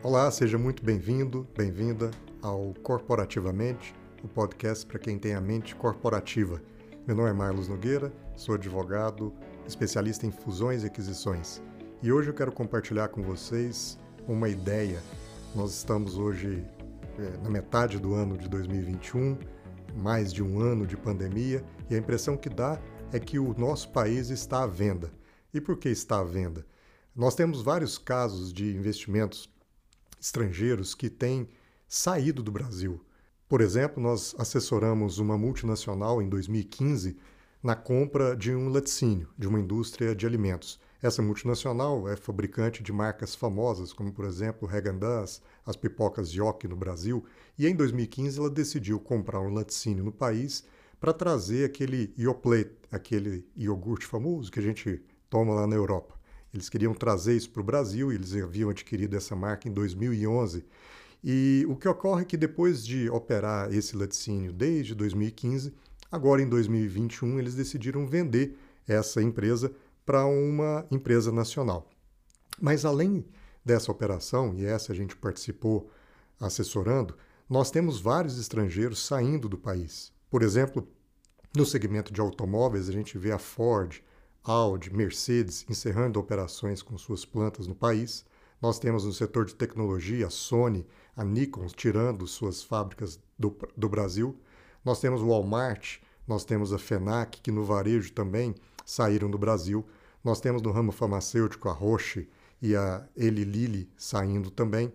Olá, seja muito bem-vindo, bem-vinda ao Corporativamente, o podcast para quem tem a mente corporativa. Meu nome é Marlos Nogueira, sou advogado, especialista em fusões e aquisições. E hoje eu quero compartilhar com vocês uma ideia. Nós estamos hoje é, na metade do ano de 2021, mais de um ano de pandemia, e a impressão que dá é que o nosso país está à venda. E por que está à venda? Nós temos vários casos de investimentos estrangeiros que têm saído do Brasil. Por exemplo, nós assessoramos uma multinacional em 2015 na compra de um laticínio, de uma indústria de alimentos. Essa multinacional é fabricante de marcas famosas, como por exemplo Häagen-Dazs, as pipocas Yoki no Brasil, e em 2015 ela decidiu comprar um laticínio no país para trazer aquele Yoplait, aquele iogurte famoso que a gente toma lá na Europa. Eles queriam trazer isso para o Brasil eles haviam adquirido essa marca em 2011. E o que ocorre é que depois de operar esse laticínio desde 2015, agora em 2021 eles decidiram vender essa empresa para uma empresa nacional. Mas além dessa operação, e essa a gente participou assessorando, nós temos vários estrangeiros saindo do país. Por exemplo, no segmento de automóveis, a gente vê a Ford, Audi, Mercedes encerrando operações com suas plantas no país. Nós temos no setor de tecnologia a Sony, a Nikon tirando suas fábricas do, do Brasil. Nós temos o Walmart, nós temos a FENAC, que no varejo também saíram do Brasil. Nós temos no ramo farmacêutico a Roche e a Eli Lilly saindo também.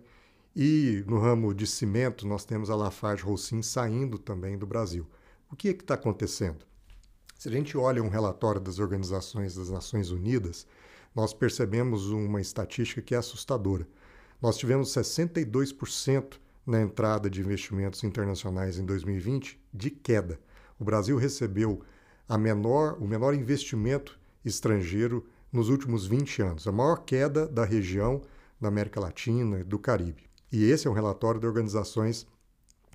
E no ramo de cimento nós temos a Lafarge Holcim saindo também do Brasil. O que é que está acontecendo? Se a gente olha um relatório das organizações das Nações Unidas, nós percebemos uma estatística que é assustadora. Nós tivemos 62% na entrada de investimentos internacionais em 2020 de queda. O Brasil recebeu a menor, o menor investimento estrangeiro nos últimos 20 anos, a maior queda da região da América Latina e do Caribe. E esse é um relatório de organizações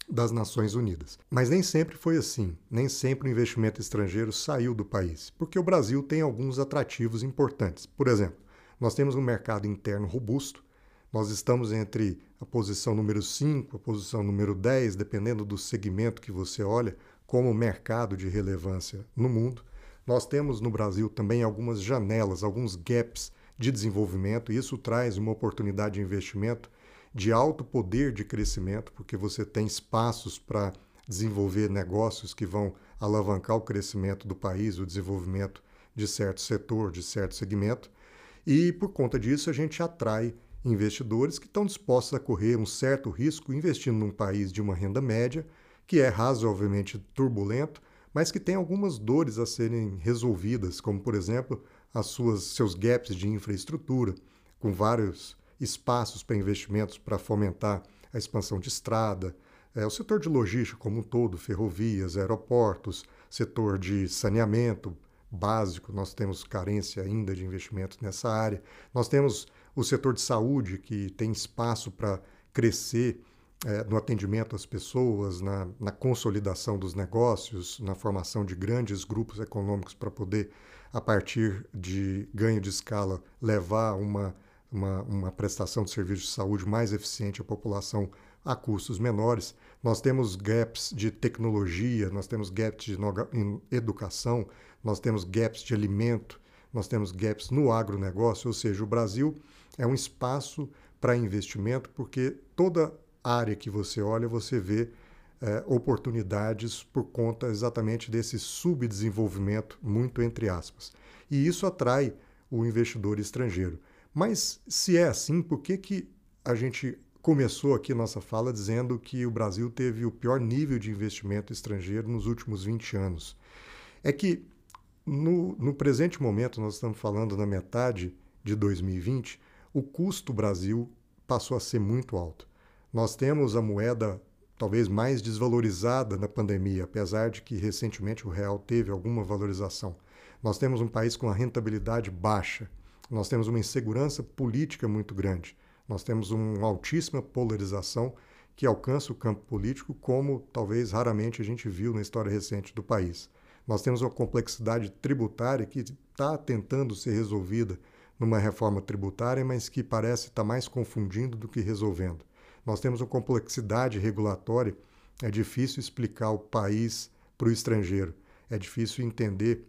das Nações Unidas. Mas nem sempre foi assim, nem sempre o investimento estrangeiro saiu do país, porque o Brasil tem alguns atrativos importantes. Por exemplo, nós temos um mercado interno robusto, nós estamos entre a posição número 5, a posição número 10, dependendo do segmento que você olha, como mercado de relevância no mundo. Nós temos no Brasil também algumas janelas, alguns gaps de desenvolvimento, e isso traz uma oportunidade de investimento de alto poder de crescimento, porque você tem espaços para desenvolver negócios que vão alavancar o crescimento do país, o desenvolvimento de certo setor, de certo segmento. E por conta disso, a gente atrai investidores que estão dispostos a correr um certo risco investindo num país de uma renda média, que é razoavelmente turbulento, mas que tem algumas dores a serem resolvidas, como por exemplo, as suas seus gaps de infraestrutura, com vários espaços para investimentos para fomentar a expansão de estrada, é, o setor de logística como um todo, ferrovias, aeroportos, setor de saneamento básico, nós temos carência ainda de investimentos nessa área. Nós temos o setor de saúde, que tem espaço para crescer é, no atendimento às pessoas, na, na, consolidação dos negócios, na formação de grandes grupos econômicos para poder, a partir de ganho de escala, levar uma uma, uma prestação de serviço de saúde mais eficiente à população a custos menores. Nós temos gaps de tecnologia, nós temos gaps de educação, nós temos gaps de alimento, nós temos gaps no agronegócio, ou seja, o Brasil é um espaço para investimento porque toda área que você olha, você vê é, oportunidades por conta exatamente desse subdesenvolvimento, muito entre aspas. E isso atrai o investidor estrangeiro. Mas se é assim, por que, que a gente começou aqui nossa fala dizendo que o Brasil teve o pior nível de investimento estrangeiro nos últimos 20 anos? É que no, no presente momento, nós estamos falando na metade de 2020, o custo Brasil passou a ser muito alto. Nós temos a moeda talvez mais desvalorizada na pandemia, apesar de que recentemente o real teve alguma valorização. Nós temos um país com a rentabilidade baixa. Nós temos uma insegurança política muito grande. Nós temos uma altíssima polarização que alcança o campo político, como talvez raramente a gente viu na história recente do país. Nós temos uma complexidade tributária que está tentando ser resolvida numa reforma tributária, mas que parece estar mais confundindo do que resolvendo. Nós temos uma complexidade regulatória, é difícil explicar o país para o estrangeiro, é difícil entender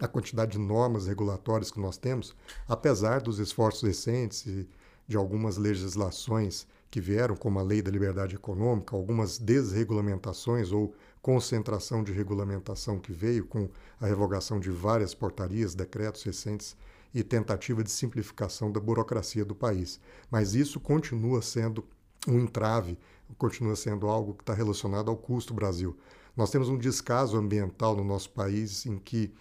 a quantidade de normas regulatórias que nós temos, apesar dos esforços recentes e de algumas legislações que vieram, como a Lei da Liberdade Econômica, algumas desregulamentações ou concentração de regulamentação que veio com a revogação de várias portarias, decretos recentes e tentativa de simplificação da burocracia do país. Mas isso continua sendo um entrave, continua sendo algo que está relacionado ao custo Brasil. Nós temos um descaso ambiental no nosso país em que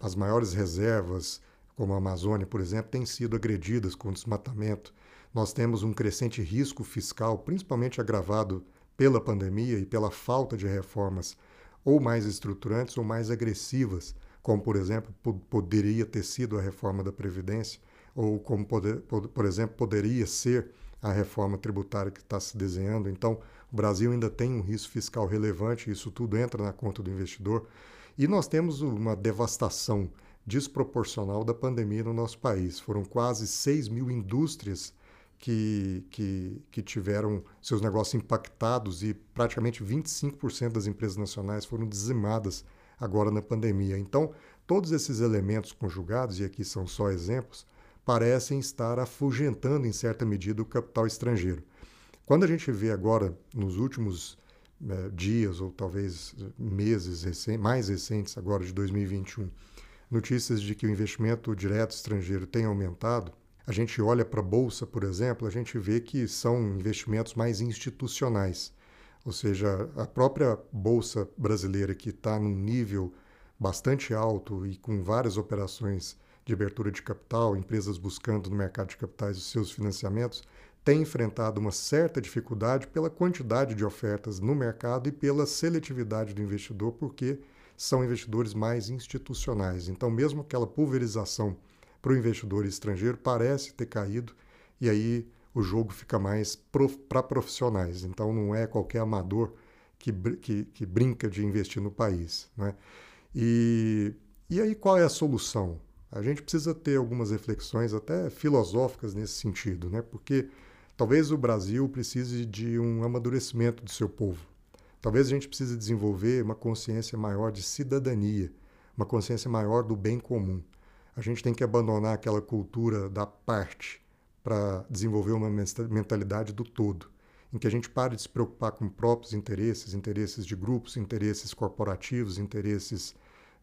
as maiores reservas, como a Amazônia, por exemplo, têm sido agredidas com desmatamento. Nós temos um crescente risco fiscal, principalmente agravado pela pandemia e pela falta de reformas ou mais estruturantes ou mais agressivas, como, por exemplo, poderia ter sido a reforma da Previdência, ou como, poder, por exemplo, poderia ser a reforma tributária que está se desenhando. Então, o Brasil ainda tem um risco fiscal relevante, isso tudo entra na conta do investidor. E nós temos uma devastação desproporcional da pandemia no nosso país. Foram quase 6 mil indústrias que, que, que tiveram seus negócios impactados e praticamente 25% das empresas nacionais foram dizimadas agora na pandemia. Então, todos esses elementos conjugados, e aqui são só exemplos, parecem estar afugentando em certa medida o capital estrangeiro. Quando a gente vê agora, nos últimos eh, dias ou talvez meses mais recentes, agora de 2021, notícias de que o investimento direto estrangeiro tem aumentado, a gente olha para a Bolsa, por exemplo, a gente vê que são investimentos mais institucionais. Ou seja, a própria Bolsa brasileira, que está num nível bastante alto e com várias operações de abertura de capital, empresas buscando no mercado de capitais os seus financiamentos, tem enfrentado uma certa dificuldade pela quantidade de ofertas no mercado e pela seletividade do investidor, porque são investidores mais institucionais. Então, mesmo aquela pulverização para o investidor estrangeiro parece ter caído e aí o jogo fica mais para profissionais. Então, não é qualquer amador que, que, que brinca de investir no país. Né? E, e aí, qual é a solução? A gente precisa ter algumas reflexões até filosóficas nesse sentido, né? porque talvez o Brasil precise de um amadurecimento do seu povo. Talvez a gente precise desenvolver uma consciência maior de cidadania, uma consciência maior do bem comum. A gente tem que abandonar aquela cultura da parte para desenvolver uma mentalidade do todo, em que a gente pare de se preocupar com próprios interesses, interesses de grupos, interesses corporativos, interesses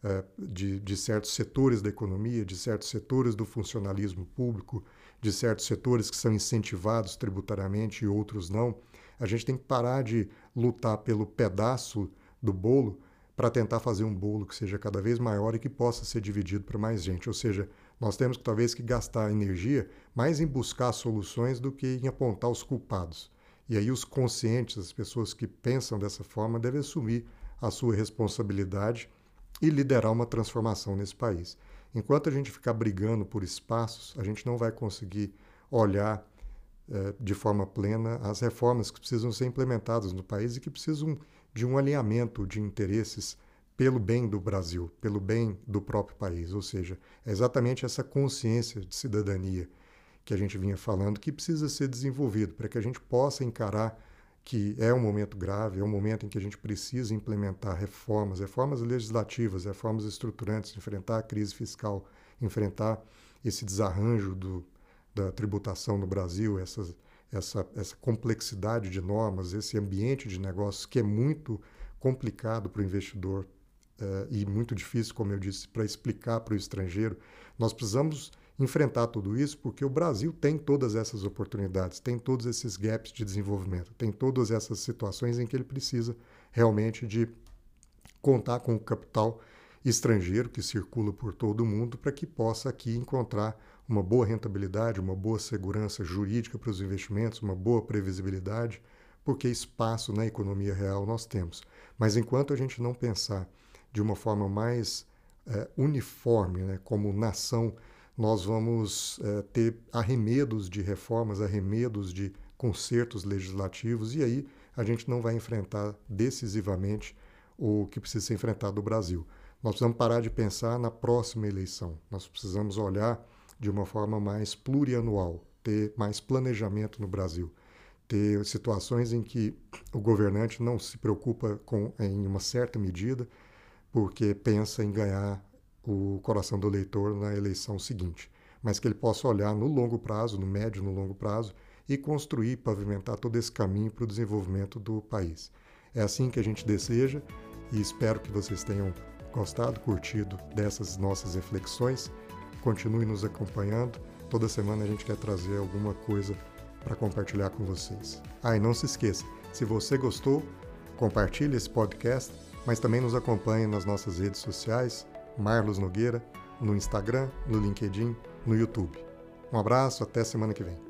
eh, de, de certos setores da economia, de certos setores do funcionalismo público, de certos setores que são incentivados tributariamente e outros não. A gente tem que parar de lutar pelo pedaço do bolo para tentar fazer um bolo que seja cada vez maior e que possa ser dividido para mais gente. Ou seja, nós temos que talvez que gastar energia mais em buscar soluções do que em apontar os culpados. E aí os conscientes, as pessoas que pensam dessa forma, devem assumir a sua responsabilidade e liderar uma transformação nesse país. Enquanto a gente ficar brigando por espaços, a gente não vai conseguir olhar eh, de forma plena as reformas que precisam ser implementadas no país e que precisam de um alinhamento de interesses pelo bem do Brasil, pelo bem do próprio país. Ou seja, é exatamente essa consciência de cidadania que a gente vinha falando que precisa ser desenvolvido para que a gente possa encarar que é um momento grave, é um momento em que a gente precisa implementar reformas, reformas legislativas, reformas estruturantes, enfrentar a crise fiscal, enfrentar esse desarranjo do, da tributação no Brasil, essa, essa, complexidade de normas, esse ambiente de negócios que é muito complicado para o investidor uh, e muito difícil, como eu disse, para explicar para o estrangeiro. Nós precisamos enfrentar tudo isso, porque o Brasil tem todas essas oportunidades, tem todos esses gaps de desenvolvimento, tem todas essas situações em que ele precisa realmente de contar com o capital estrangeiro que circula por todo o mundo para que possa aqui encontrar uma boa rentabilidade, uma boa segurança jurídica para os investimentos, uma boa previsibilidade, porque espaço na economia real nós temos. Mas enquanto a gente não pensar de uma forma mais é, uniforme, né, como nação nós vamos é, ter arremedos de reformas, arremedos de consertos legislativos, e aí a gente não vai enfrentar decisivamente o que precisa ser enfrentado no Brasil. Nós precisamos parar de pensar na próxima eleição, nós precisamos olhar de uma forma mais plurianual, ter mais planejamento no Brasil, ter situações em que o governante não se preocupa com, em uma certa medida, porque pensa em ganhar o coração do eleitor na eleição seguinte, mas que ele possa olhar no longo prazo, no médio no longo prazo, e construir, pavimentar todo esse caminho para o desenvolvimento do país. É assim que a gente deseja e espero que vocês tenham gostado, curtido dessas nossas reflexões. Continue nos acompanhando. Toda semana a gente quer trazer alguma coisa para compartilhar com vocês. Ah, e não se esqueça, se você gostou, compartilhe esse podcast, mas também nos acompanhe nas nossas redes sociais, Marlos Nogueira, no Instagram, no LinkedIn, no YouTube. Um abraço, até semana que vem.